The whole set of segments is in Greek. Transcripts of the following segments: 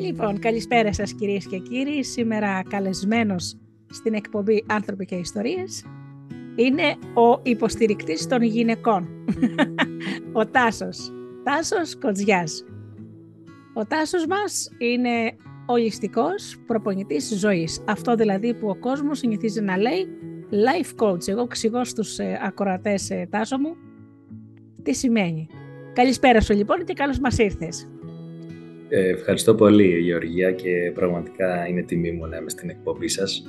Λοιπόν, καλησπέρα σας κυρίες και κύριοι. Σήμερα καλεσμένος στην εκπομπή «Άνθρωποι και Ιστορίες» είναι ο υποστηρικτής των γυναικών, ο Τάσος. Τάσος Κοτζιάς. Ο Τάσος μας είναι ολιστικός προπονητής ζωής. Αυτό δηλαδή που ο κόσμος συνηθίζει να λέει life coach. Εγώ εξηγώ στους ε, ακροατές ε, Τάσο μου τι σημαίνει. Καλησπέρα σου λοιπόν και καλώς μας ήρθες. Ε, ευχαριστώ πολύ Γεωργία και πραγματικά είναι τιμή μου να είμαι στην εκπομπή σας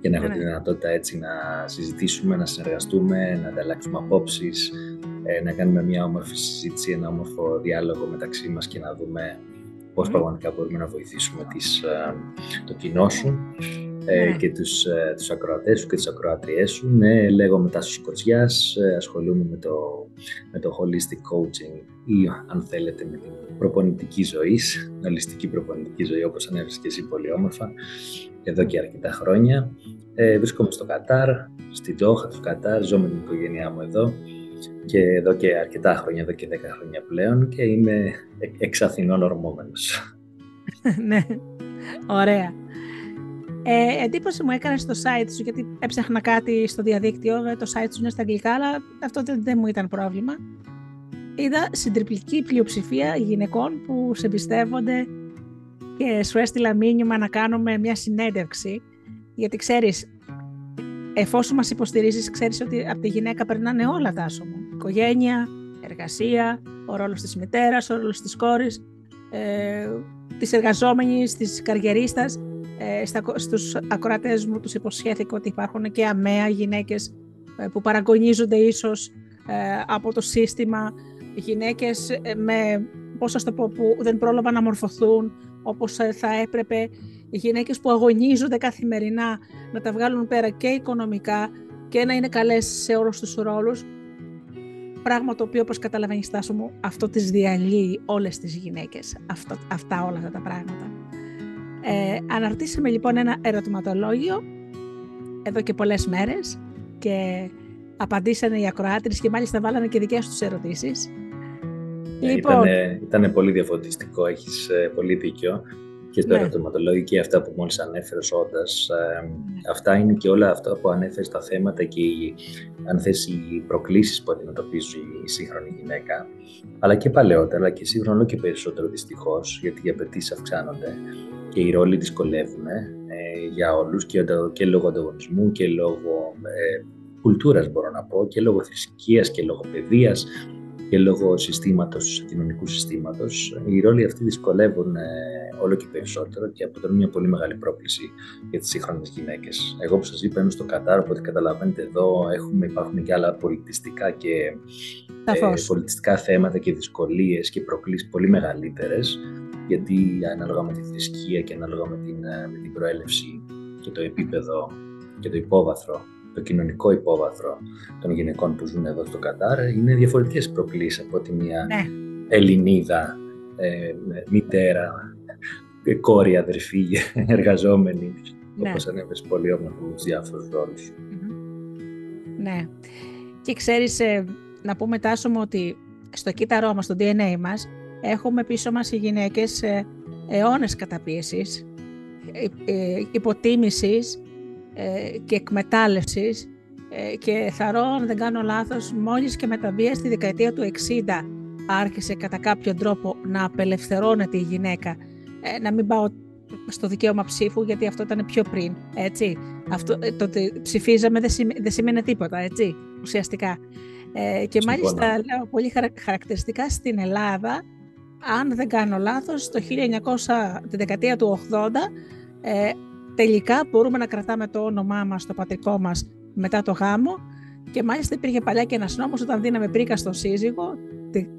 και να έχω τη δυνατότητα έτσι να συζητήσουμε, να συνεργαστούμε, να ανταλλάξουμε απόψεις, ε, να κάνουμε μια όμορφη συζήτηση, ένα όμορφο διάλογο μεταξύ μας και να δούμε πώς πραγματικά μπορούμε να βοηθήσουμε τις, ε, το κοινό σου ε, ναι. και τους, ε, τους ακροατές σου και τις ακροατριές σου. Ναι, λέγομαι Τάσος Κοτσιάς, ε, ασχολούμαι με το, με το holistic coaching ή αν θέλετε με την προπονητική ζωή, ολιστική προπονητική ζωή όπως ανέφερες και εσύ πολύ όμορφα, εδώ και αρκετά χρόνια. Ε, βρίσκομαι στο Κατάρ, στη Τζόχα του Κατάρ, ζω με την οικογένειά μου εδώ και εδώ και αρκετά χρόνια, εδώ και 10 χρόνια πλέον και είμαι εξ Αθηνών ορμόμενος. ναι, ωραία. Ε, εντύπωση μου έκανε στο site σου, γιατί έψαχνα κάτι στο διαδίκτυο, ε, το site σου είναι στα αγγλικά, αλλά αυτό δεν, δεν μου ήταν πρόβλημα. Είδα συντριπτική πλειοψηφία γυναικών που σε εμπιστεύονται και σου έστειλα μήνυμα να κάνουμε μια συνέντευξη, γιατί ξέρεις, εφόσον μας υποστηρίζεις, ξέρεις ότι από τη γυναίκα περνάνε όλα τα άσωμα. Οικογένεια, εργασία, ο ρόλος της μητέρας, ο ρόλος της κόρης, ε, της εργαζόμενης, της καριερίστας ε, στα, στους ακροατές μου τους υποσχέθηκα ότι υπάρχουν και αμαία γυναίκες ε, που παραγωνίζονται ίσως ε, από το σύστημα, γυναίκες ε, με, πώς το πω, που δεν πρόλαβαν να μορφωθούν όπως θα έπρεπε, γυναίκες που αγωνίζονται καθημερινά να τα βγάλουν πέρα και οικονομικά και να είναι καλές σε όλους τους ρόλους, πράγμα το οποίο όπως καταλαβαίνεις Τάσο μου αυτό τις διαλύει όλες τις γυναίκες, αυτά, αυτά όλα αυτά τα πράγματα. Ε, αναρτήσαμε λοιπόν ένα ερωτηματολόγιο εδώ και πολλές μέρες και απαντήσανε οι ακροάτρες και μάλιστα βάλανε και δικές τους ερωτήσεις. Ε, λοιπόν, ήταν πολύ διαφωτιστικό, έχεις ε, πολύ δίκιο και στο ναι. ερωτηματολόγιο και αυτά που μόλις ανέφερες όντας. Ε, αυτά είναι και όλα αυτά που ανέφερες στα θέματα και οι, αν θες, οι προκλήσεις που αντιμετωπίζει η σύγχρονη γυναίκα αλλά και παλαιότερα, αλλά και σύγχρονο και περισσότερο δυστυχώς γιατί οι απαιτήσεις αυξάνονται και οι ρόλοι δυσκολεύουν ε, για όλους και, και λόγω ανταγωνισμού και λόγω ε, κουλτούρας μπορώ να πω και λόγω θρησκείας και λόγω παιδείας και λόγω συστήματος, κοινωνικού συστήματος. Οι ρόλοι αυτοί δυσκολεύουν ε, όλο και περισσότερο και αποτελούν μια πολύ μεγάλη πρόκληση για τις σύγχρονες γυναίκες. Εγώ που σας είπα είμαι στο Κατάρ, οπότε καταλαβαίνετε εδώ έχουμε, υπάρχουν και άλλα πολιτιστικά και ε, πολιτιστικά θέματα και δυσκολίες και προκλήσεις πολύ μεγαλύτερες γιατί ανάλογα με τη θρησκεία και ανάλογα με την, ε, με την προέλευση και το επίπεδο και το υπόβαθρο, το κοινωνικό υπόβαθρο των γυναικών που ζουν εδώ στο Κατάρ, είναι διαφορετικές προκλήσεις από ότι μια ναι. Ελληνίδα, ε, μητέρα, ε, κόρη, αδερφή, εργαζόμενη, ναι. όπως ανέβες πολύ όμορφο με τους διάφορους Ναι. Και ξέρεις, ε, να πούμε Τάσο μου ότι στο κύτταρό μας, στο DNA μας, έχουμε πίσω μας οι γυναίκες ε, αιώνες καταπίεσης, ε, ε, υποτίμησης και εκμετάλλευσης και θαρώ, αν δεν κάνω λάθος, μόλις και με τα βία στη δεκαετία του 60 άρχισε κατά κάποιο τρόπο να απελευθερώνεται η γυναίκα, να μην πάω στο δικαίωμα ψήφου, γιατί αυτό ήταν πιο πριν, έτσι. Αυτό, το ότι ψηφίζαμε δεν, δεν σημαίνει τίποτα, έτσι, ουσιαστικά. Ε, και μάλιστα λέω πολύ χαρακτηριστικά στην Ελλάδα αν δεν κάνω λάθος, το 1900, την δεκαετία του 80, ε, τελικά μπορούμε να κρατάμε το όνομά μας, το πατρικό μας μετά το γάμο και μάλιστα υπήρχε παλιά και ένας νόμος όταν δίναμε πρίκα στο σύζυγο,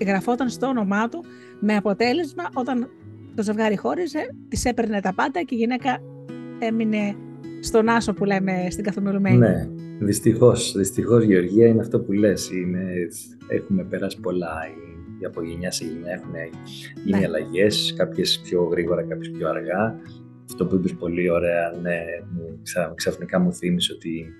γραφόταν στο όνομά του με αποτέλεσμα όταν το ζευγάρι χώριζε, της έπαιρνε τα πάντα και η γυναίκα έμεινε στον άσο που λέμε στην καθομιλουμένη. Ναι, δυστυχώς, δυστυχώς Γεωργία είναι αυτό που λες, είναι, έχουμε περάσει πολλά, από γενιά σε γενιά έχουν γίνει ναι. αλλαγές, κάποιες πιο γρήγορα, κάποιες πιο αργά. Αυτό που είπες πολύ ωραία, ναι, ξαφνικά μου θύμισε ότι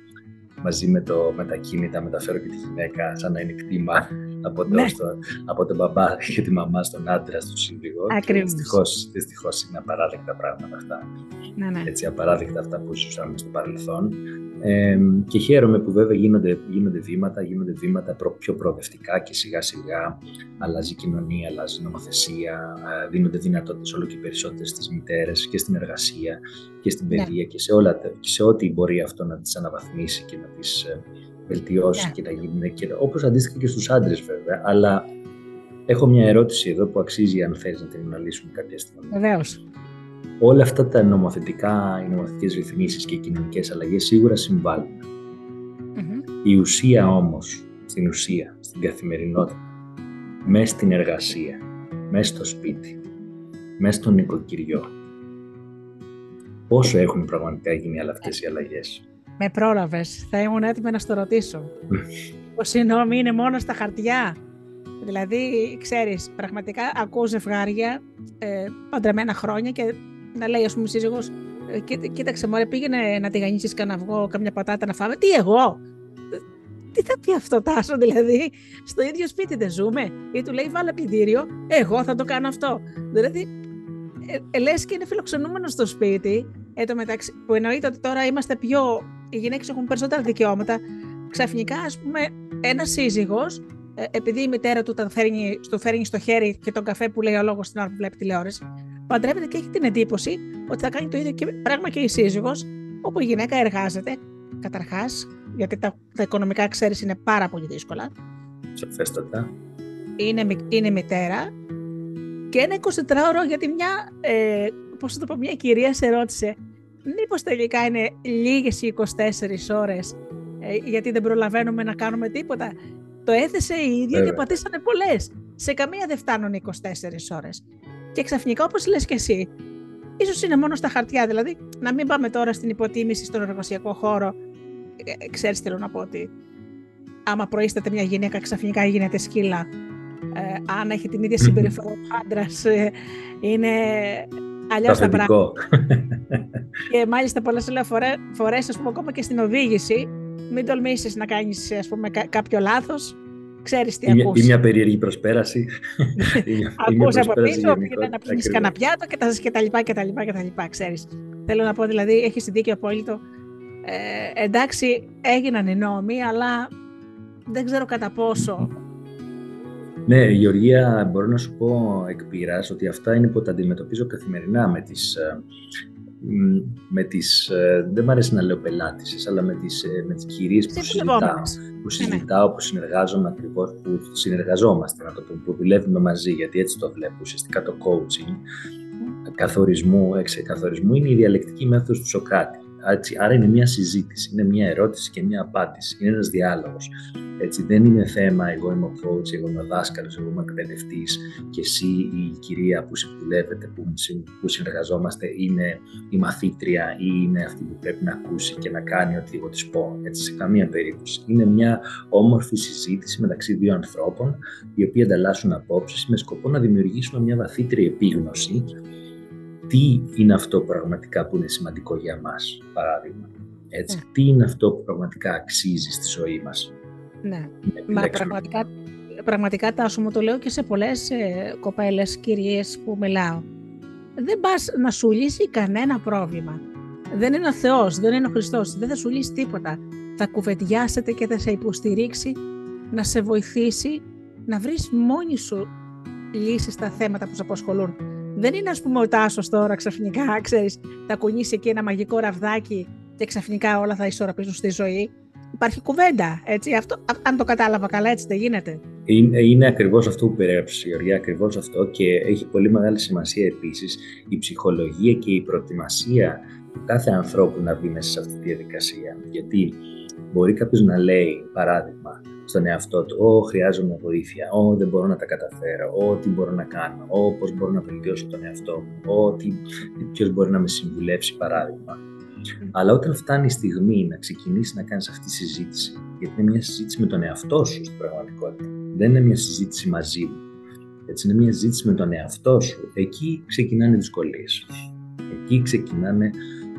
μαζί με, το, με τα κίνητα μεταφέρω και τη γυναίκα σαν να είναι κτήμα από, το, ναι. στο, από τον μπαμπά και τη μαμά στον άντρα, στον σύζυγο. Ακριβώς. Δυστυχώς, είναι απαράδεκτα πράγματα αυτά. Ναι, ναι. Έτσι, απαράδεκτα αυτά που ζούσαμε στο παρελθόν. Ε, και χαίρομαι που βέβαια γίνονται, γίνονται βήματα, γίνονται βήματα πιο προοδευτικά και σιγά σιγά αλλάζει η κοινωνία, αλλάζει η νομοθεσία, δίνονται δυνατότητες όλο και περισσότερες στις μητέρες και στην εργασία και στην ναι. παιδεία και σε, όλα, και σε ό,τι μπορεί αυτό να τις αναβαθμίσει και να τις ε, βελτιώσει ναι. και να γίνει και, όπως αντίστοιχα και στους άντρες βέβαια, αλλά έχω μια ερώτηση εδώ που αξίζει αν θέλεις να την αναλύσουμε κάποια στιγμή. Βεβαίως όλα αυτά τα νομοθετικά, οι νομοθετικές ρυθμίσεις και οι κοινωνικές αλλαγές σίγουρα Η ουσία όμως, στην ουσία, στην καθημερινότητα, μέσα στην εργασία, μέσα στο σπίτι, μέσα στο νοικοκυριό, πόσο έχουν πραγματικά γίνει όλα αυτές οι αλλαγές. Με πρόλαβες, θα ήμουν έτοιμη να στο ρωτήσω. Ο συγγνώμη είναι μόνο στα χαρτιά. Δηλαδή, ξέρεις, πραγματικά ακούω ζευγάρια ε, παντρεμένα χρόνια και να λέει, ας πούμε, σύζυγος, «Ε, κοίταξε, μωρέ, πήγαινε να τη γανίσεις κανένα αυγό, καμιά πατάτα να φάμε. Τι εγώ! Τι θα πει αυτό, Τάσο, δηλαδή, στο ίδιο σπίτι δεν ζούμε; Ή του λέει, βάλε πλυντήριο, εγώ θα το κάνω αυτό. Δηλαδή, ε, ε λες και είναι φιλοξενούμενος στο σπίτι, ε, το μεταξύ, που εννοείται ότι τώρα είμαστε πιο. Οι γυναίκες έχουν περισσότερα δικαιώματα. Ξαφνικά, ας πούμε, ένας σύζυγος, ε, επειδή η μητέρα του τα φέρνει, στο φέρνει στο χέρι και τον καφέ που λέει ο λόγος στην ώρα που βλέπει τηλεόραση, παντρεύεται και έχει την εντύπωση ότι θα κάνει το ίδιο πράγμα και η σύζυγος, όπου η γυναίκα εργάζεται, καταρχάς, γιατί τα, τα οικονομικά ξέρεις είναι πάρα πολύ δύσκολα. Σαφέστατα. Είναι, είναι μητέρα και ένα 24ωρο γιατί μια, ε, πώς το πω, μια κυρία σε ρώτησε μήπως τελικά είναι λίγες οι 24 ώρες ε, γιατί δεν προλαβαίνουμε να κάνουμε τίποτα. Το έθεσε η ίδια και πατήσανε πολλές. Σε καμία δεν φτάνουν 24 ώρες. Και ξαφνικά, όπως λες και εσύ, ίσως είναι μόνο στα χαρτιά. Δηλαδή, να μην πάμε τώρα στην υποτίμηση στον εργασιακό χώρο. Ε, ε ξέρεις, θέλω να πω ότι άμα προείσταται μια γυναίκα, ξαφνικά γίνεται σκύλα. Ε, αν έχει την ίδια συμπεριφορά ο άντρας, ε, είναι αλλιώς τα πράγματα. και μάλιστα πολλές φορές, ας πούμε, ακόμα και στην οδήγηση, μην τολμήσεις να κάνεις κάποιο λάθος ξέρεις τι ακούς. Ή μια περίεργη προσπέραση. Ακούς από πίσω, πήγαινε να πιείς κανένα πιάτο και τα, και τα λοιπά και τα λοιπά και τα λοιπά, ξέρεις. Θέλω να πω δηλαδή, έχεις δίκιο απόλυτο. Ε, εντάξει, έγιναν οι νόμοι, αλλά δεν ξέρω κατά πόσο. Ναι, Γεωργία, μπορώ να σου πω εκ ότι αυτά είναι που τα αντιμετωπίζω καθημερινά με τις ε, με τις, ε, δεν μου αρέσει να λέω πελάτησες, αλλά με τις, ε, με τις κυρίες που συζητάω, που ναι, ναι. συζητάω, που συνεργάζομαι ακριβώς, που συνεργαζόμαστε, να το πούμε, που δουλεύουμε μαζί, γιατί έτσι το βλέπω, ουσιαστικά το coaching, καθορισμού, καθορισμού είναι η διαλεκτική μέθοδος του Σοκράτη. Άρα είναι μια συζήτηση, είναι μια ερώτηση και μια απάντηση, είναι ένας διάλογος. Έτσι, δεν είναι θέμα εγώ είμαι ο coach, εγώ είμαι ο δάσκαλος, εγώ είμαι ο εκπαιδευτής και εσύ η κυρία που συμβουλεύετε, που, που συνεργαζόμαστε είναι η μαθήτρια ή είναι αυτή που πρέπει να ακούσει και να κάνει ό,τι εγώ της πω. Έτσι, σε καμία περίπτωση. Είναι μια όμορφη συζήτηση μεταξύ δύο ανθρώπων οι οποίοι ανταλλάσσουν απόψεις με σκοπό να δημιουργήσουν μια βαθύτερη επίγνωση τι είναι αυτό πραγματικά που είναι σημαντικό για μας, παράδειγμα. Έτσι, ναι. τι είναι αυτό που πραγματικά αξίζει στη ζωή μας. Ναι, μα πραγματικά, πραγματικά τάσο μου το λέω και σε πολλές ε, κοπέλες, κυρίες που μιλάω. Δεν πας να σου λύσει κανένα πρόβλημα. Δεν είναι ο Θεός, δεν είναι ο Χριστός, δεν θα σου λύσει τίποτα. Θα κουβεντιάσετε και θα σε υποστηρίξει, να σε βοηθήσει να βρεις μόνη σου λύσεις στα θέματα που σε απασχολούν. Δεν είναι ας πούμε ο Τάσος τώρα ξαφνικά, ξέρεις, θα κουνήσει εκεί ένα μαγικό ραβδάκι και ξαφνικά όλα θα ισορροπήσουν στη ζωή υπάρχει κουβέντα. Έτσι. Αυτό, αν το κατάλαβα καλά, έτσι δεν γίνεται. Είναι, είναι ακριβώς αυτό που περιέγραψες η Γεωργία, ακριβώς αυτό και έχει πολύ μεγάλη σημασία επίσης η ψυχολογία και η προετοιμασία του κάθε ανθρώπου να μπει μέσα σε αυτή τη διαδικασία. Γιατί μπορεί κάποιος να λέει, παράδειγμα, στον εαυτό του, «Ω, χρειάζομαι βοήθεια, Ω, δεν μπορώ να τα καταφέρω, Ω, τι μπορώ να κάνω, Ω, πώς μπορώ να βελτιώσω τον εαυτό μου, Ω, ποιος μπορεί να με συμβουλεύσει, παράδειγμα». Αλλά όταν φτάνει η στιγμή να ξεκινήσεις να κάνεις αυτή τη συζήτηση, γιατί είναι μια συζήτηση με τον εαυτό σου στην πραγματικότητα, δεν είναι μια συζήτηση μαζί μου. Έτσι, είναι μια συζήτηση με τον εαυτό σου. Εκεί ξεκινάνε οι δυσκολίες. Εκεί ξεκινάνε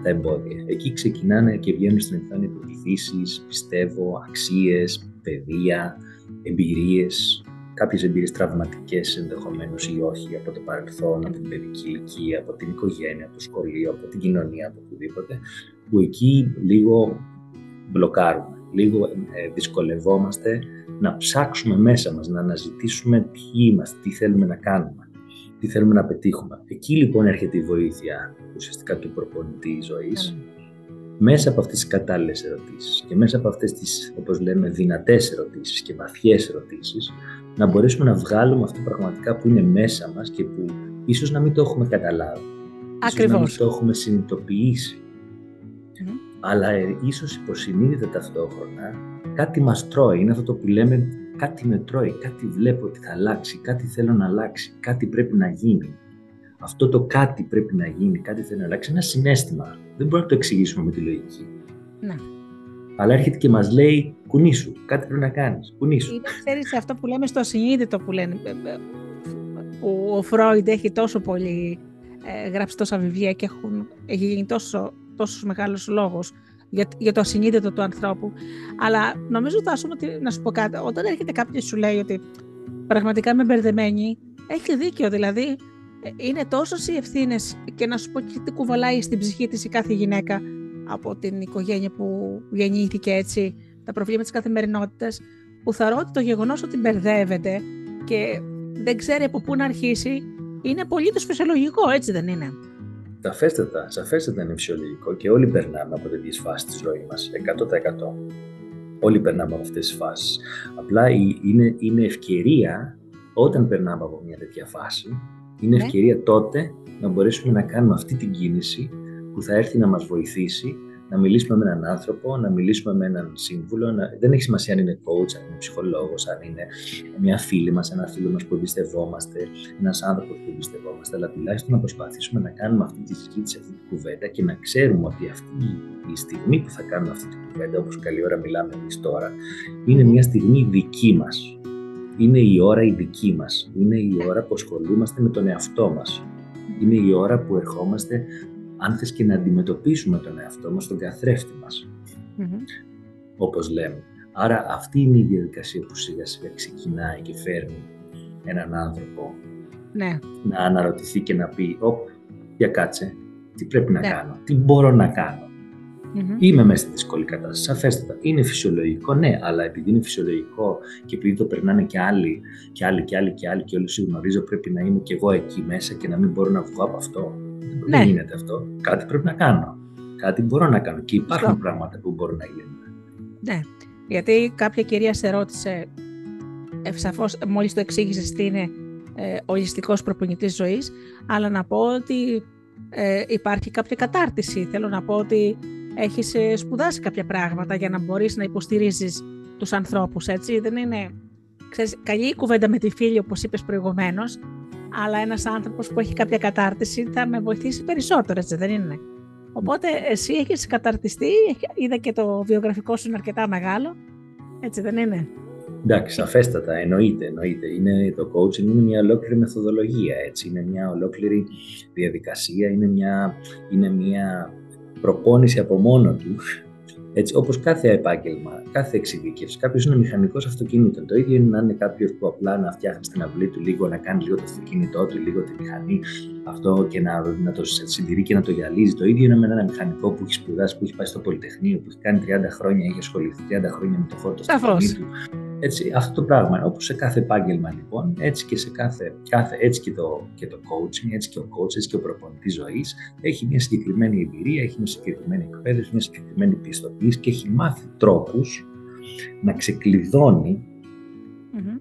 τα εμπόδια. Εκεί ξεκινάνε και βγαίνουν στην επιφάνεια υποκριθήσει, πιστεύω, αξίες, παιδεία, εμπειρίες, κάποιες εμπειρίες τραυματικές ενδεχομένως ή όχι από το παρελθόν, από την παιδική ηλικία, από την οικογένεια, από το σχολείο, από την κοινωνία, από οπουδήποτε, που εκεί λίγο μπλοκάρουμε, λίγο ε, δυσκολευόμαστε να ψάξουμε μέσα μας, να αναζητήσουμε ποιοι είμαστε, τι θέλουμε να κάνουμε, τι θέλουμε να πετύχουμε. Εκεί λοιπόν έρχεται η βοήθεια ουσιαστικά του προπονητή ζωής, μέσα από αυτές τις κατάλληλες ερωτήσεις και μέσα από αυτές τις, όπως λέμε, δυνατές ερωτήσεις και βαθιές ερωτήσεις, να μπορέσουμε να βγάλουμε αυτό πραγματικά που είναι μέσα μας και που ίσως να μην το έχουμε καταλάβει. Ακριβώς. Ίσως να μην το έχουμε συνειδητοποιήσει. Αλλά ε, ίσως υποσυνείδητα ταυτόχρονα κάτι μας τρώει. Είναι αυτό το που λέμε κάτι με τρώει, κάτι βλέπω ότι θα αλλάξει, κάτι θέλω να αλλάξει, κάτι πρέπει να γίνει. Αυτό το κάτι πρέπει να γίνει, κάτι θέλει να αλλάξει, ένα συνέστημα. Δεν μπορούμε να το εξηγήσουμε με τη λογική. Ναι. Αλλά έρχεται και μας λέει κουνήσου, κάτι πρέπει να κάνεις. Κουνήσου. Είναι, ξέρεις, αυτό που λέμε στο συνείδητο που λένε, ε, ε, που ο Φρόιντ έχει τόσο πολύ ε, γράψει τόσα βιβλία και έχουν, έχει γίνει τόσο, τόσο μεγάλος λόγος για, για το ασυνείδητο του ανθρώπου. Αλλά νομίζω θα ότι, να σου πω κάτι, όταν έρχεται κάποιος σου λέει ότι πραγματικά είμαι μπερδεμένη, έχει δίκιο. Δηλαδή, ε, είναι τόσο οι ευθύνες και να σου πω και τι κουβαλάει στην ψυχή της η κάθε γυναίκα από την οικογένεια που γεννήθηκε έτσι, τα προβλήματα της καθημερινότητας, που θεωρώ ότι το γεγονός ότι μπερδεύεται και δεν ξέρει από πού να αρχίσει, είναι πολύ το φυσιολογικό, έτσι δεν είναι; Σαφέστατα, σαφέστατα είναι φυσιολογικό και όλοι περνάμε από τέτοιες φάσεις τη ζωή μας. 100%. Όλοι περνάμε από αυτές τις φάσεις. Απλά είναι, είναι ευκαιρία όταν περνάμε από μια τέτοια φάση είναι ναι. ευκαιρία τότε να μπορέσουμε να κάνουμε αυτή την κίνηση που θα έρθει να μας βοηθήσει να μιλήσουμε με έναν άνθρωπο, να μιλήσουμε με έναν σύμβουλο. Να... Δεν έχει σημασία αν είναι coach, αν είναι ψυχολόγος, αν είναι μια φίλη μας, ένα φίλο μας που εμπιστευόμαστε, ένας άνθρωπος που εμπιστευόμαστε. Αλλά τουλάχιστον να προσπαθήσουμε να κάνουμε αυτή τη συζήτηση, αυτή την κουβέντα και να ξέρουμε ότι αυτή η στιγμή που θα κάνουμε αυτή την κουβέντα, όπως καλή ώρα μιλάμε εμείς τώρα, είναι μια στιγμή δική μας είναι η ώρα η δική μας. Είναι η ώρα που ασχολούμαστε με τον εαυτό μας. Είναι η ώρα που ερχόμαστε, αν θες και να αντιμετωπίσουμε τον εαυτό μας, τον καθρέφτη μας. Όπως λέμε. Άρα αυτή είναι η διαδικασία που σιγά σιγά ξεκινάει και φέρνει έναν άνθρωπο ναι. να αναρωτηθεί και να πει «Ωπ, για κάτσε, τι πρέπει να ναι. κάνω, τι μπορώ να κάνω». Mm-hmm. Είμαι μέσα στη δύσκολη κατάσταση. Σαφέστατα. Είναι φυσιολογικό, ναι, αλλά επειδή είναι φυσιολογικό και επειδή το περνάνε και άλλοι και άλλοι και άλλοι και άλλοι και όλοι γνωρίζω, πρέπει να είμαι και εγώ εκεί μέσα και να μην μπορώ να βγω από αυτό. Ναι. Δεν γίνεται αυτό. Κάτι πρέπει να κάνω. Κάτι μπορώ να κάνω. Και υπάρχουν πράγματα που μπορούν να γίνουν. Ναι. Γιατί κάποια κυρία σε ρώτησε, ευσαφώς, μόλις το εξήγησες τι είναι ε, ολιστικό προπονητής ζωής, αλλά να πω ότι ε, υπάρχει κάποια κατάρτιση. Θέλω να πω ότι έχεις ε, σπουδάσει κάποια πράγματα για να μπορείς να υποστηρίζεις τους ανθρώπους, έτσι. Δεν είναι, ξέρεις, καλή κουβέντα με τη φίλη, όπως είπες προηγουμένως, αλλά ένας άνθρωπος που έχει κάποια κατάρτιση θα με βοηθήσει περισσότερο, έτσι δεν είναι. Οπότε εσύ έχεις καταρτιστεί, είδα και το βιογραφικό σου είναι αρκετά μεγάλο, έτσι δεν είναι; Εντάξει, σαφέστατα, εννοείται, εννοείται. Είναι, το coaching είναι μια ολόκληρη μεθοδολογία, έτσι. Είναι μια ολόκληρη διαδικασία, είναι μια, είναι μια προπόνηση από μόνο τους, έτσι, όπως κάθε επάγγελμα, κάθε εξειδίκευση. Κάποιος είναι μηχανικός αυτοκίνητων. Το ίδιο είναι να είναι κάποιος που απλά να φτιάχνει την αυλή του λίγο, να κάνει λίγο το αυτοκίνητό του, λίγο τη μηχανή, αυτό και να, να το συντηρεί και να το γυαλίζει. Το ίδιο είναι με ένα μηχανικό που έχει σπουδάσει, που έχει πάει στο Πολυτεχνείο, που έχει κάνει 30 χρόνια, έχει ασχοληθεί 30 χρόνια με το φόρτο του αυτοκίνητου. Έτσι, αυτό το πράγμα, όπως σε κάθε επάγγελμα λοιπόν, έτσι και, σε κάθε, κάθε, έτσι και, το, και το coaching, έτσι και ο coach, έτσι και ο προπονητής ζωής, έχει μια συγκεκριμένη εμπειρία, έχει μια συγκεκριμένη εκπαίδευση, μια συγκεκριμένη πιστοποίηση και έχει μάθει τρόπους να ξεκλειδώνει mm-hmm.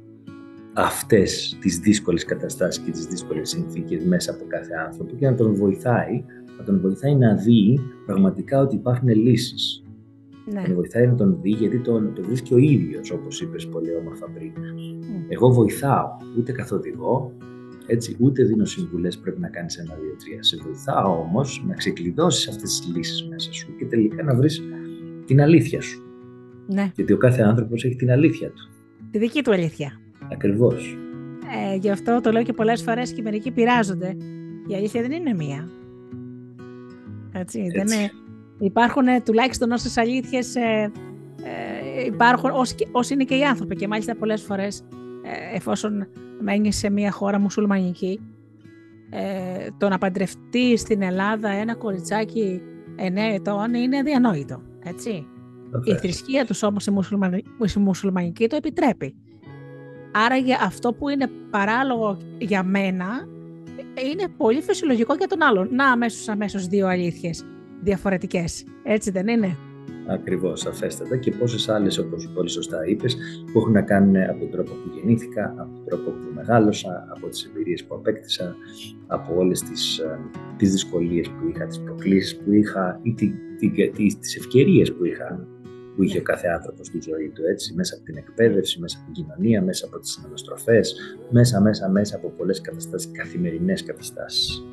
αυτές τις δύσκολες καταστάσεις και τις δύσκολες συνθήκες μέσα από κάθε άνθρωπο και να τον βοηθάει, να τον βοηθάει να δει πραγματικά ότι υπάρχουν λύσεις ναι. Τον βοηθάει να τον δει γιατί τον, το βρίσκει ο ίδιος, όπως είπες πολύ όμορφα πριν. Mm. Εγώ βοηθάω, ούτε καθοδηγώ, έτσι, ούτε δίνω συμβουλές πρέπει να κάνεις ένα, δύο, τρία. Σε βοηθάω όμως να ξεκλειδώσεις αυτές τις λύσεις μέσα σου και τελικά να βρεις την αλήθεια σου. Ναι. Γιατί ο κάθε άνθρωπος έχει την αλήθεια του. Τη δική του αλήθεια. Ακριβώς. Ε, γι' αυτό το λέω και πολλές φορές και μερικοί πειράζονται. Η αλήθεια δεν είναι μία. Έτσι, έτσι. Δεν είναι, υπάρχουν τουλάχιστον όσες αλήθειες ε, ε, υπάρχουν, όσοι, είναι και οι άνθρωποι και μάλιστα πολλές φορές ε, εφόσον μένει σε μια χώρα μουσουλμανική ε, το να παντρευτεί στην Ελλάδα ένα κοριτσάκι 9 ετών είναι αδιανόητο, έτσι. Η θρησκεία τους όμως η, μουσουλμανική το επιτρέπει. Άρα για αυτό που είναι παράλογο για μένα είναι πολύ φυσιολογικό για τον άλλον. Να αμέσως αμέσως δύο αλήθειες διαφορετικές. Έτσι δεν είναι; Ακριβώς, αφέστατα. Και πόσες άλλες, όπως πολύ σωστά είπες, που έχουν να κάνουν από τον τρόπο που γεννήθηκα, από τον τρόπο που μεγάλωσα, από τις εμπειρίες που απέκτησα, από όλες τις τις ε, δυσκολίες που είχα, τις προκλήσεις που είχα ή τις ευκαιρίες που είχα που είχε ο κάθε άνθρωπο στη ζωή του, έτσι, μέσα από την εκπαίδευση, μέσα από την κοινωνία, μέσα από τις αναστροφές, μέσα, μέσα, μέσα από πολλές καταστάσεις, καθημερινές καταστάσεις.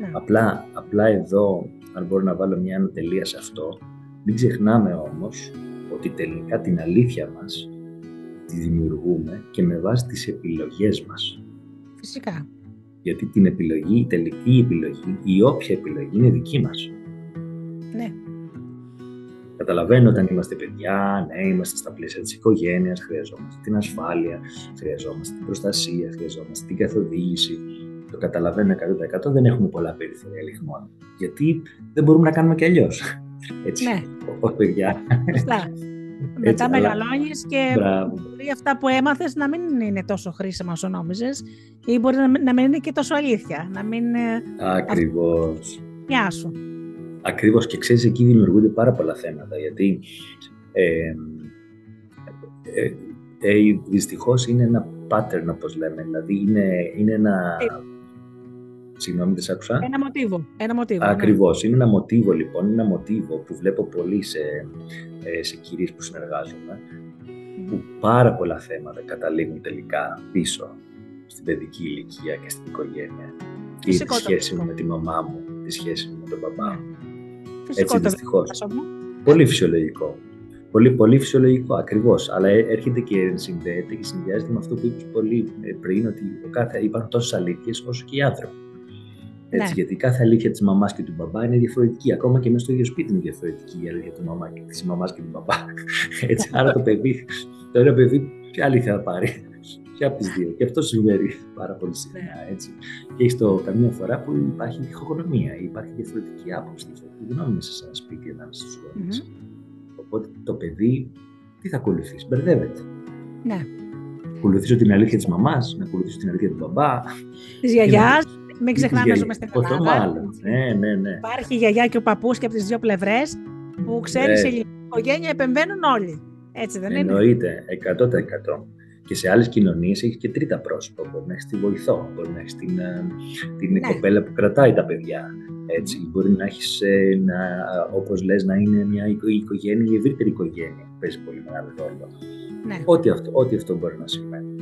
Ναι. Απλά, απλά εδώ, αν μπορώ να βάλω μια ανατελεία σε αυτό, μην ξεχνάμε όμως ότι τελικά την αλήθεια μας τη δημιουργούμε και με βάση τις επιλογές μας. Φυσικά. Γιατί την επιλογή, η τελική επιλογή, η όποια επιλογή είναι δική μας. Ναι. Καταλαβαίνω όταν είμαστε παιδιά, ναι, είμαστε στα πλαίσια της οικογένειας, χρειαζόμαστε την ασφάλεια, χρειαζόμαστε την προστασία, χρειαζόμαστε την καθοδήγηση. Το καταλαβαίνω 100% δεν έχουμε πολλά περιθώρια λιχμών. Γιατί δεν μπορούμε να κάνουμε και αλλιώς. Έτσι, ναι. όπως παιδιά. Μετά μεγαλώνεις και μπορεί αυτά που έμαθες να μην είναι τόσο χρήσιμα όσο νόμιζες ή μπορεί να μην είναι και τόσο αλήθεια. Να μην. Ακριβώς. Γεια σου. Ακριβώς και ξέρεις, εκεί δημιουργούνται πάρα πολλά θέματα γιατί. Ε, ε, ε, Δυστυχώς είναι ένα pattern, όπως λέμε. Δηλαδή είναι, είναι ένα. Ε, Συγγνώμη, δεν άκουσα. Ένα μοτίβο. Ένα μοτίβο ναι. Ακριβώς. Είναι ένα μοτίβο λοιπόν, είναι ένα μοτίβο που βλέπω πολύ σε, ε, σε κυρίες που συνεργάζομαι, που πάρα πολλά θέματα καταλήγουν τελικά πίσω στην παιδική ηλικία και στην οικογένεια. Και τη σχέση μου με τη μαμά μου, τη σχέση μου με τον μπαμπά ναι. μου. Φυσικό Έτσι δυστυχώς. Πολύ φυσιολογικό. Πολύ, πολύ φυσιολογικό, ακριβώς. Αλλά ε, έρχεται και συνδέεται και συνδυάζεται με αυτό που είπες πολύ ε, πριν, ότι κάθε, υπάρχουν τόσες αλήθειες όσο και οι άνθρωποι. Έτσι, ναι. Γιατί κάθε αλήθεια της μαμάς και του μπαμπά είναι διαφορετική. Ακόμα και μέσα στο ίδιο σπίτι είναι διαφορετική η αλήθεια του μαμά, της μαμάς και του μπαμπά. Έτσι, άρα το παιδί, το ένα παιδί, ποια αλήθεια θα πάρει; Ποια από τις δύο; Και αυτό συμβαίνει πάρα πολύ συχνά. Ναι. Έτσι. Και έχει το καμία φορά που υπάρχει διχογνωμία, υπάρχει διαφορετική άποψη, διαφορετική γνώμη μέσα σε ένα σπίτι ανάμεσα στους γονείς. Mm-hmm. Οπότε το παιδί τι θα ακολουθήσει, μπερδεύεται. Ναι. Ακολουθήσω την αλήθεια της μαμάς, να ακολουθήσω την αλήθεια του μπαμπά. Της γιαγιάς, μην ξεχνάμε, ζούμε στην Ελλάδα. Ναι, ναι, ναι. Υπάρχει η γιαγιά και ο παππούς και από τις δύο πλευρές που ξέρεις ναι. σε οικογένεια επεμβαίνουν όλοι. Έτσι δεν Εννοείται, είναι. Εννοείται, 100%. Και σε άλλες κοινωνίες έχεις και τρίτα πρόσωπα. Μπορεί να έχεις τη βοηθό, μπορεί να έχεις την, ε, την ναι. κοπέλα που κρατάει τα παιδιά. Έτσι. Μπορεί να έχεις, ε, όπως λες, να είναι μια οικογένεια, η ευρύτερη οικογένεια. Παίζει πολύ μεγάλο ρόλο. Ναι. Ό,τι, αυτό, ό,τι αυτό μπορεί να σημαίνει.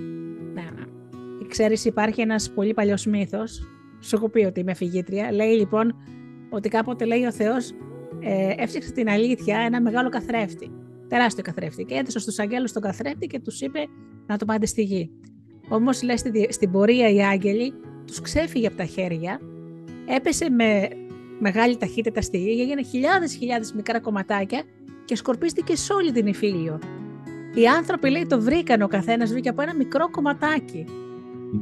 Ναι, ναι. Ξέρεις, υπάρχει ένας πολύ παλιός μύθος σου έχω πει ότι είμαι φυγήτρια. Λέει λοιπόν ότι κάποτε λέει ο Θεός ε, έφτιαξε την αλήθεια ένα μεγάλο καθρέφτη. Τεράστιο καθρέφτη. Και έδωσε στους αγγέλους τον καθρέφτη και τους είπε να το πάτε στη γη. Όμως λέει στην πορεία οι άγγελοι τους ξέφυγε από τα χέρια, έπεσε με μεγάλη ταχύτητα στη γη, έγινε χιλιάδες χιλιάδες μικρά κομματάκια και σκορπίστηκε σε όλη την Ιφίλιο. Οι άνθρωποι λέει το βρήκαν ο καθένας, βρήκε από ένα μικρό κομματάκι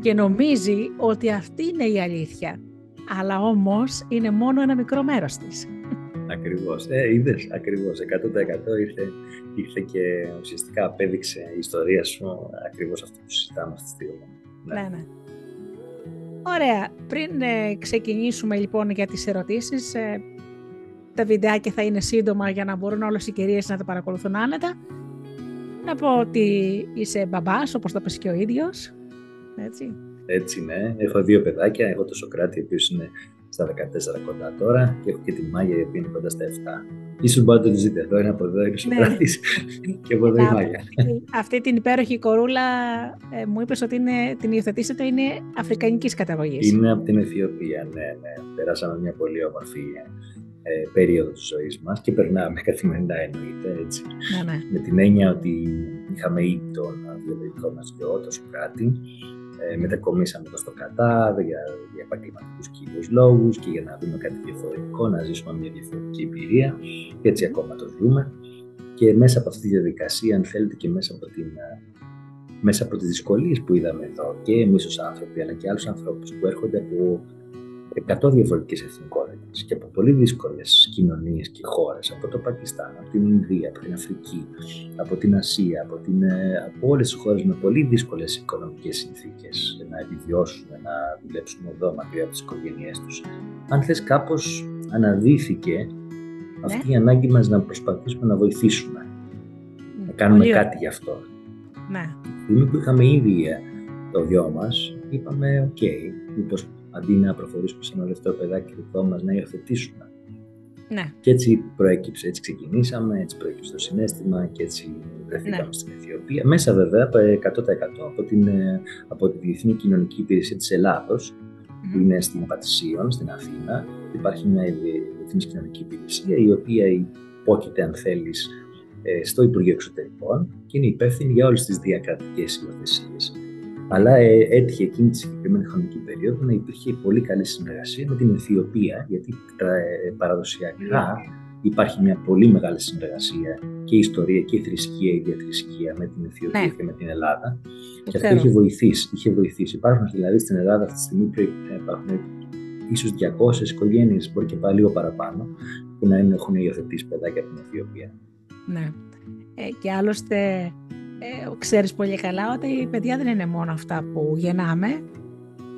και νομίζει ότι αυτή είναι η αλήθεια. Αλλά όμως είναι μόνο ένα μικρό μέρος της. Ακριβώς. Ε, είδες, ακριβώς. 100% ήρθε, ήρθε και ουσιαστικά απέδειξε η ιστορία σου ακριβώς αυτό που συζητάμε αυτή τη στιγμή. Ναι, ναι. ναι. Ωραία. Πριν ε, ξεκινήσουμε λοιπόν για τις ερωτήσεις, ε, τα βιντεάκια θα είναι σύντομα για να μπορούν όλες οι κυρίες να τα παρακολουθούν άνετα. Να πω ότι είσαι μπαμπάς, όπως το πες και ο ίδιος έτσι. Έτσι, ναι. Έχω δύο παιδάκια. Έχω το Σοκράτη, ο οποίος είναι στα 14 κοντά τώρα, και έχω και τη Μάγια, η οποία είναι κοντά στα 7. Ίσως μπορείτε να το δείτε εδώ, είναι από εδώ, είναι ο Σοκράτης ναι. και από εδώ η Μάγια. Αυτή την υπέροχη κορούλα ε, μου είπες ότι είναι, την υιοθετήσετε, είναι αφρικανικής καταγωγής. Είναι από την Αιθιοπία, ναι, ναι. Περάσαμε μια πολύ όμορφη ε, περίοδο της ζωής μας και περνάμε καθημερινά εννοείται έτσι. Ναι, ναι. Με την έννοια ότι είχαμε ήδη τον βιολογικό μας γιο, το Σοκράτη, Ε, μετακομίσαμε εδώ στο Κατάρ για, για επαγγελματικούς κυρίω λόγους και για να δούμε κάτι διαφορετικό, να ζήσουμε μια διαφορετική εμπειρία. Και έτσι ακόμα το ζούμε. Και μέσα από αυτή τη διαδικασία, αν θέλετε, και μέσα από, την, ε, μέσα από τις δυσκολίες που είδαμε εδώ και εμείς ως άνθρωποι, αλλά και άλλους ανθρώπους που έρχονται από 100 διαφορετικές εθνικότητες και από πολύ δύσκολες κοινωνίες και χώρες, από το Πακιστάν, από την Ινδία, από την Αφρική, από την Ασία, από, την, ε, από όλες τις χώρες με πολύ δύσκολες οικονομικές συνθήκες να επιβιώσουν, να δουλέψουν εδώ μακριά από τις οικογένειές τους. Αν θες, κάπως αναδύθηκε αυτή ναι. η ανάγκη μας να προσπαθήσουμε να βοηθήσουμε. Να κάνουμε κάτι γι' αυτό. Ναι. Τη στιγμή που είχαμε ήδη ε, το γιο μας, είπαμε: OK, okay, αντί να προχωρήσουμε σε ένα δεύτερο παιδάκι δικό μας, να υιοθετήσουμε. Ναι. Και έτσι προέκυψε, έτσι ξεκινήσαμε, έτσι προέκυψε το συνέστημα και έτσι βρεθήκαμε ναι. στην Αιθιοπία. Μέσα βέβαια 100% από, την, ε, από τη Διεθνή Κοινωνική Υπηρεσία της Ελλάδος, που είναι στην Πατησίων, στην Αθήνα. Υπάρχει μια Διεθνής Κοινωνική Υπηρεσία, η οποία υπόκειται, αν θέλεις, ε, στο Υπουργείο Εξωτερικών και είναι υπεύθυνη για όλες τις διακρατικές υιοθεσίες. Αλλά ε, έτυχε εκείνη τη συγκεκριμένη χρονική περίοδο να υπήρχε πολύ καλή συνεργασία με την Αιθιοπία, γιατί ε, παραδοσιακά υπάρχει μια πολύ μεγάλη συνεργασία και η ιστορία και η θρησκεία, η διαθρησκεία με την Αιθιοπία ναι. και με την Ελλάδα. και αυτό είχε βοηθήσει, είχε βοηθήσει. Υπάρχουν δηλαδή στην Ελλάδα αυτή τη στιγμή ε, υπάρχουν ίσως 200 οικογένειες, μπορεί και πάλι λίγο παραπάνω, που να έχουν υιοθετήσει παιδάκια από την Αιθιοπία. Ναι. Ε, και άλλωστε ε, ξέρεις πολύ καλά ότι οι παιδιά δεν είναι μόνο αυτά που γεννάμε,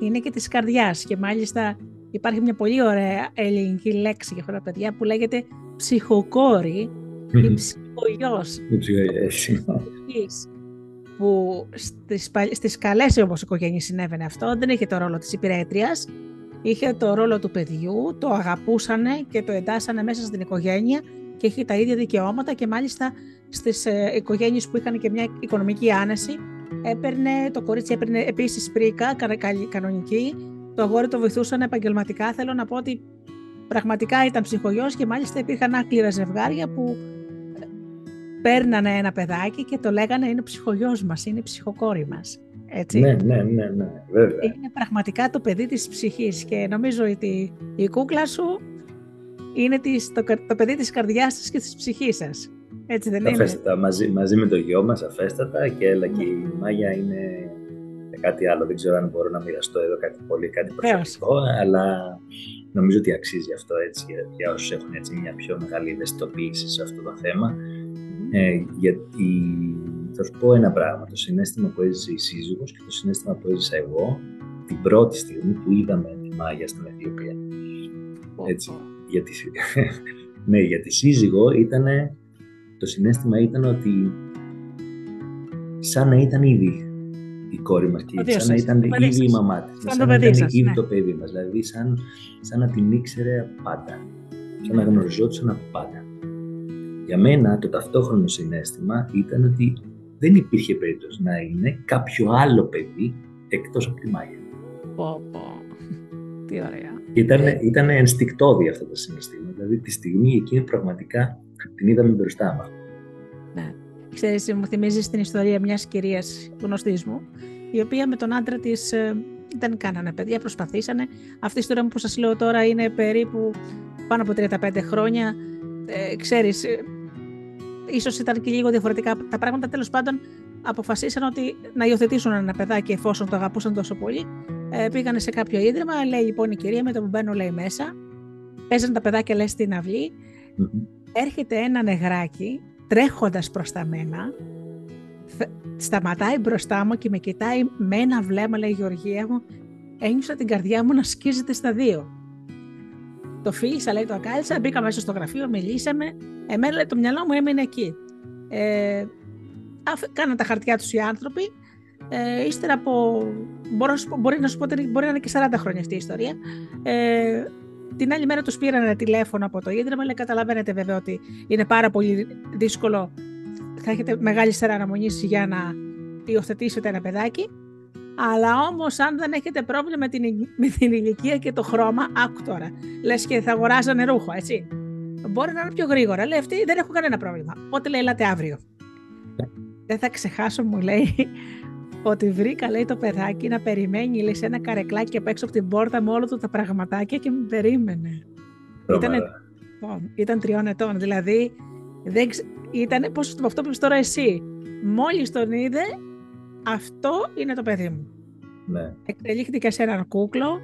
είναι και της καρδιάς. Και μάλιστα υπάρχει μια πολύ ωραία ελληνική λέξη για αυτά τα παιδιά που λέγεται ψυχοκόρη ή ψυχογιός. που στις, στις καλές όμως οικογένειες συνέβαινε αυτό, δεν είχε το ρόλο της υπηρέτριας, είχε το ρόλο του παιδιού, το αγαπούσανε και το εντάσσανε μέσα στην οικογένεια και είχε τα ίδια δικαιώματα και μάλιστα στις ε, οικογένειες που είχαν και μια οικονομική άνεση έπαιρνε, το κορίτσι έπαιρνε επίσης πρίκα κανονική, το αγόρι το βοηθούσαν επαγγελματικά. Θέλω να πω ότι πραγματικά ήταν ψυχογιός και μάλιστα υπήρχαν άκληρα ζευγάρια που ε, παίρνανε ένα παιδάκι και το λέγανε είναι ψυχογιός μας, είναι ψυχοκόρη μας. Έτσι. Ναι, ναι, ναι, ναι, βέβαια. Είναι πραγματικά το παιδί της ψυχής και νομίζω ότι η κούκλα σου είναι το, το παιδί της καρδιάς σας και της ψυχής σας. Έτσι δεν αφέστατα, είναι. Μαζί, μαζί με το γιο μας, αφέστατα και έλα και η Μάγια είναι κάτι άλλο. Δεν ξέρω αν μπορώ να μοιραστώ εδώ κάτι πολύ, κάτι προσωπικό, αλλά νομίζω ότι αξίζει αυτό έτσι, για, για όσους έχουν έτσι, μια πιο μεγάλη ευαισθητοποίηση σε αυτό το θέμα. Ε, γιατί θα σου πω ένα πράγμα, το συνέστημα που έζησε η σύζυγος και το συνέστημα που έζησα εγώ την πρώτη στιγμή που είδαμε τη Μάγια στην Αιθιοπία. Έτσι, γιατί, ναι, για τη σύζυγο ήταν το συνέστημα ήταν ότι σαν να ήταν ήδη η κόρη μας και σαν να ήταν ήδη η μαμά της, σαν, να ήταν ήδη ναι. το παιδί μας, δηλαδή σαν, σαν να την ήξερε πάντα, σαν να γνωριζόντουσαν από πάντα. Για μένα το ταυτόχρονο συνέστημα ήταν ότι δεν υπήρχε περίπτωση να είναι κάποιο άλλο παιδί εκτός από τη Μάγια. Πω, πω. Τι ωραία. Ήταν, ήταν ενστικτόδη αυτά τα συναισθήματα. Δηλαδή τη στιγμή εκείνη πραγματικά την είδαμε μπροστά μας. Ναι. Ξέρεις, μου θυμίζεις την ιστορία μιας κυρίας γνωστής μου, η οποία με τον άντρα της ε, δεν κάνανε παιδιά, προσπαθήσανε. Αυτή η ιστορία που σας λέω τώρα είναι περίπου πάνω από 35 χρόνια. Ε, ξέρεις, ε, ίσως ήταν και λίγο διαφορετικά τα πράγματα. Τέλος πάντων, αποφασίσαν ότι να υιοθετήσουν ένα παιδάκι εφόσον το αγαπούσαν τόσο πολύ. Ε, πήγανε σε κάποιο ίδρυμα, λέει λοιπόν η κυρία με το που μπαίνω λέει μέσα. Παίζαν τα παιδάκια λέει στην αυλη έρχεται ένα νεγράκι τρέχοντας προς τα μένα, σταματάει μπροστά μου και με κοιτάει με ένα βλέμμα, λέει Γεωργία μου, ένιωσα την καρδιά μου να σκίζεται στα δύο. Το φίλησα, λέει, το ακάλυψα, μπήκα μέσα στο γραφείο, μιλήσαμε. Εμένα, λέει, το μυαλό μου έμεινε εκεί. Ε, κάναν τα χαρτιά τους οι άνθρωποι. Ε, ύστερα από, μπορώ, μπορεί να σου πω ότι μπορεί να είναι και 40 χρόνια αυτή η ιστορία. Ε, την άλλη μέρα τους πήραν ένα τηλέφωνο από το ίδρυμα, αλλά καταλαβαίνετε βέβαια ότι είναι πάρα πολύ δύσκολο. Θα έχετε μεγάλη σειρά αναμονή για να υιοθετήσετε ένα παιδάκι. Αλλά όμως, αν δεν έχετε πρόβλημα με την, με την ηλικία και το χρώμα, άκου τώρα. Λες και θα αγοράζανε ρούχο, έτσι. Μπορεί να είναι πιο γρήγορα. Λέει αυτή δεν έχω κανένα πρόβλημα. Οπότε λέει, ελάτε αύριο. Δεν θα ξεχάσω, μου λέει, ότι βρήκα, λέει, το παιδάκι να περιμένει, λέει, σε ένα καρεκλάκι απ' έξω από την πόρτα με όλο του τα πραγματάκια και με περίμενε. Ήταν, ήταν τριών ετών, δηλαδή, δεν ήταν, πώς αυτό που τώρα εσύ, μόλις τον είδε, αυτό είναι το παιδί μου. Ναι. Εκτελήχθηκε σε έναν κούκλο,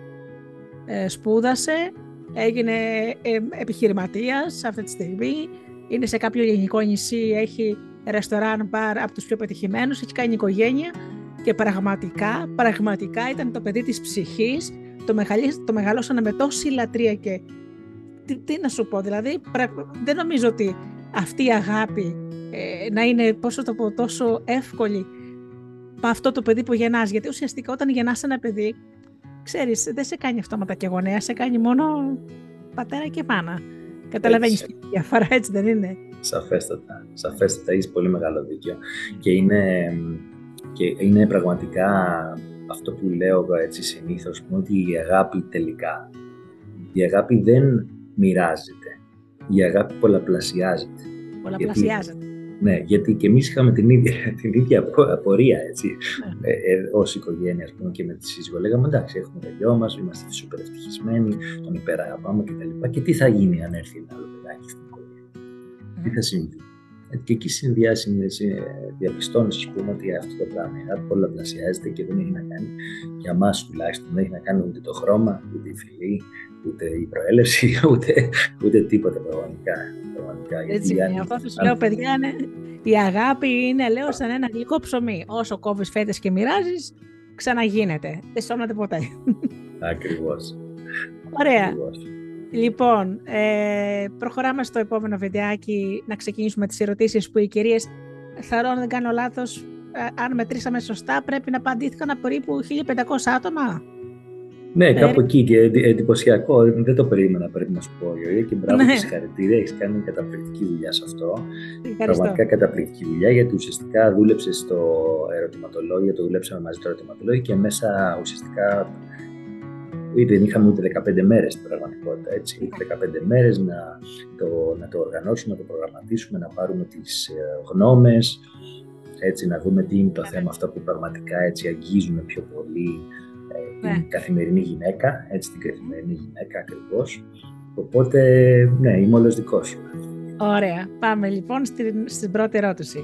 ε, σπούδασε, έγινε ε, επιχειρηματίας αυτή τη στιγμή, είναι σε κάποιο γενικό νησί, έχει ρεστοράν μπαρ από τους πιο πετυχημένους, έχει κάνει οικογένεια και πραγματικά, πραγματικά ήταν το παιδί της ψυχής, το, το μεγαλώσανε με τόση λατρεία και τι, τι να σου πω, δηλαδή δεν νομίζω ότι αυτή η αγάπη ε, να είναι πόσο το πω, τόσο εύκολη από αυτό το παιδί που γεννάς, γιατί ουσιαστικά όταν γεννάς ένα παιδί, ξέρεις, δεν σε κάνει αυτόματα και γονέα, σε κάνει μόνο πατέρα και μάνα. Καταλαβαίνεις τη διαφορά, έτσι δεν είναι; Σαφέστατα, σαφέστατα, έχεις πολύ μεγάλο δίκιο. Και είναι, και είναι πραγματικά αυτό που λέω έτσι συνήθως, ότι η αγάπη τελικά, η αγάπη δεν μοιράζεται, η αγάπη πολλαπλασιάζεται. Πολλαπλασιάζεται. Ναι, γιατί και εμείς είχαμε την ίδια, την ίδια απορία έτσι, ναι. ε, ε, ως οικογένεια ας πούμε, και με τη σύζυγο. Λέγαμε εντάξει, έχουμε το γιο μας, είμαστε σούπερ ευτυχισμένοι, τον υπεραγαπάμε κτλ. Και τι θα γίνει αν έρθει ένα άλλο παιδάκι στην οικογένεια, τι θα συμβεί; Ε, και εκεί συνδυάσει, διαπιστώνεις, ας πούμε, ότι αυτό το πράγμα η αγάπη πολλαπλασιάζεται και δεν έχει να κάνει, για εμά τουλάχιστον, δεν έχει να κάνει ούτε το χρώμα, ούτε η φυλή, ούτε η προέλευση, ούτε, ούτε τίποτα πραγματικά. Έτσι είναι. Αυτό που σου λέω, παιδιά, είναι, η αγάπη είναι, λέω, σαν ένα γλυκό ψωμί. Όσο κόβεις φέτες και μοιράζεις, ξαναγίνεται. Δεν σώνεται ποτέ. Ακριβώς. Ωραία. Λοιπόν, ε, προχωράμε στο επόμενο βιντεάκι να ξεκινήσουμε τις ερωτήσεις που οι κυρίες, θεωρώ αν δεν κάνω λάθος, ε, αν μετρήσαμε σωστά, πρέπει να απαντήθηκαν περίπου 1500 άτομα. Ναι, κάπου εκεί και εντυπωσιακό. Δεν το περίμενα, πρέπει να σου πω, Γιώργη. Και μπράβο ναι. και συγχαρητήρια. Έχεις κάνει καταπληκτική δουλειά σε αυτό. Ευχαριστώ. Πραγματικά καταπληκτική δουλειά, γιατί ουσιαστικά δούλεψες στο ερωτηματολόγιο, το δουλέψαμε μαζί το ερωτηματολόγιο και μέσα ουσιαστικά δεν είχαμε ούτε 15 μέρες στην πραγματικότητα, έτσι. Ούτε 15 μέρες να το, να το οργανώσουμε, να το προγραμματίσουμε, να πάρουμε τις ε, γνώμες, έτσι, να δούμε τι είναι το θέμα αυτά που πραγματικά έτσι αγγίζουν πιο πολύ ε, την ναι. καθημερινή γυναίκα, έτσι την καθημερινή γυναίκα ακριβώς. Οπότε, ναι, είμαι όλος δικός σου. Ωραία. Πάμε λοιπόν στην, στην πρώτη ερώτηση.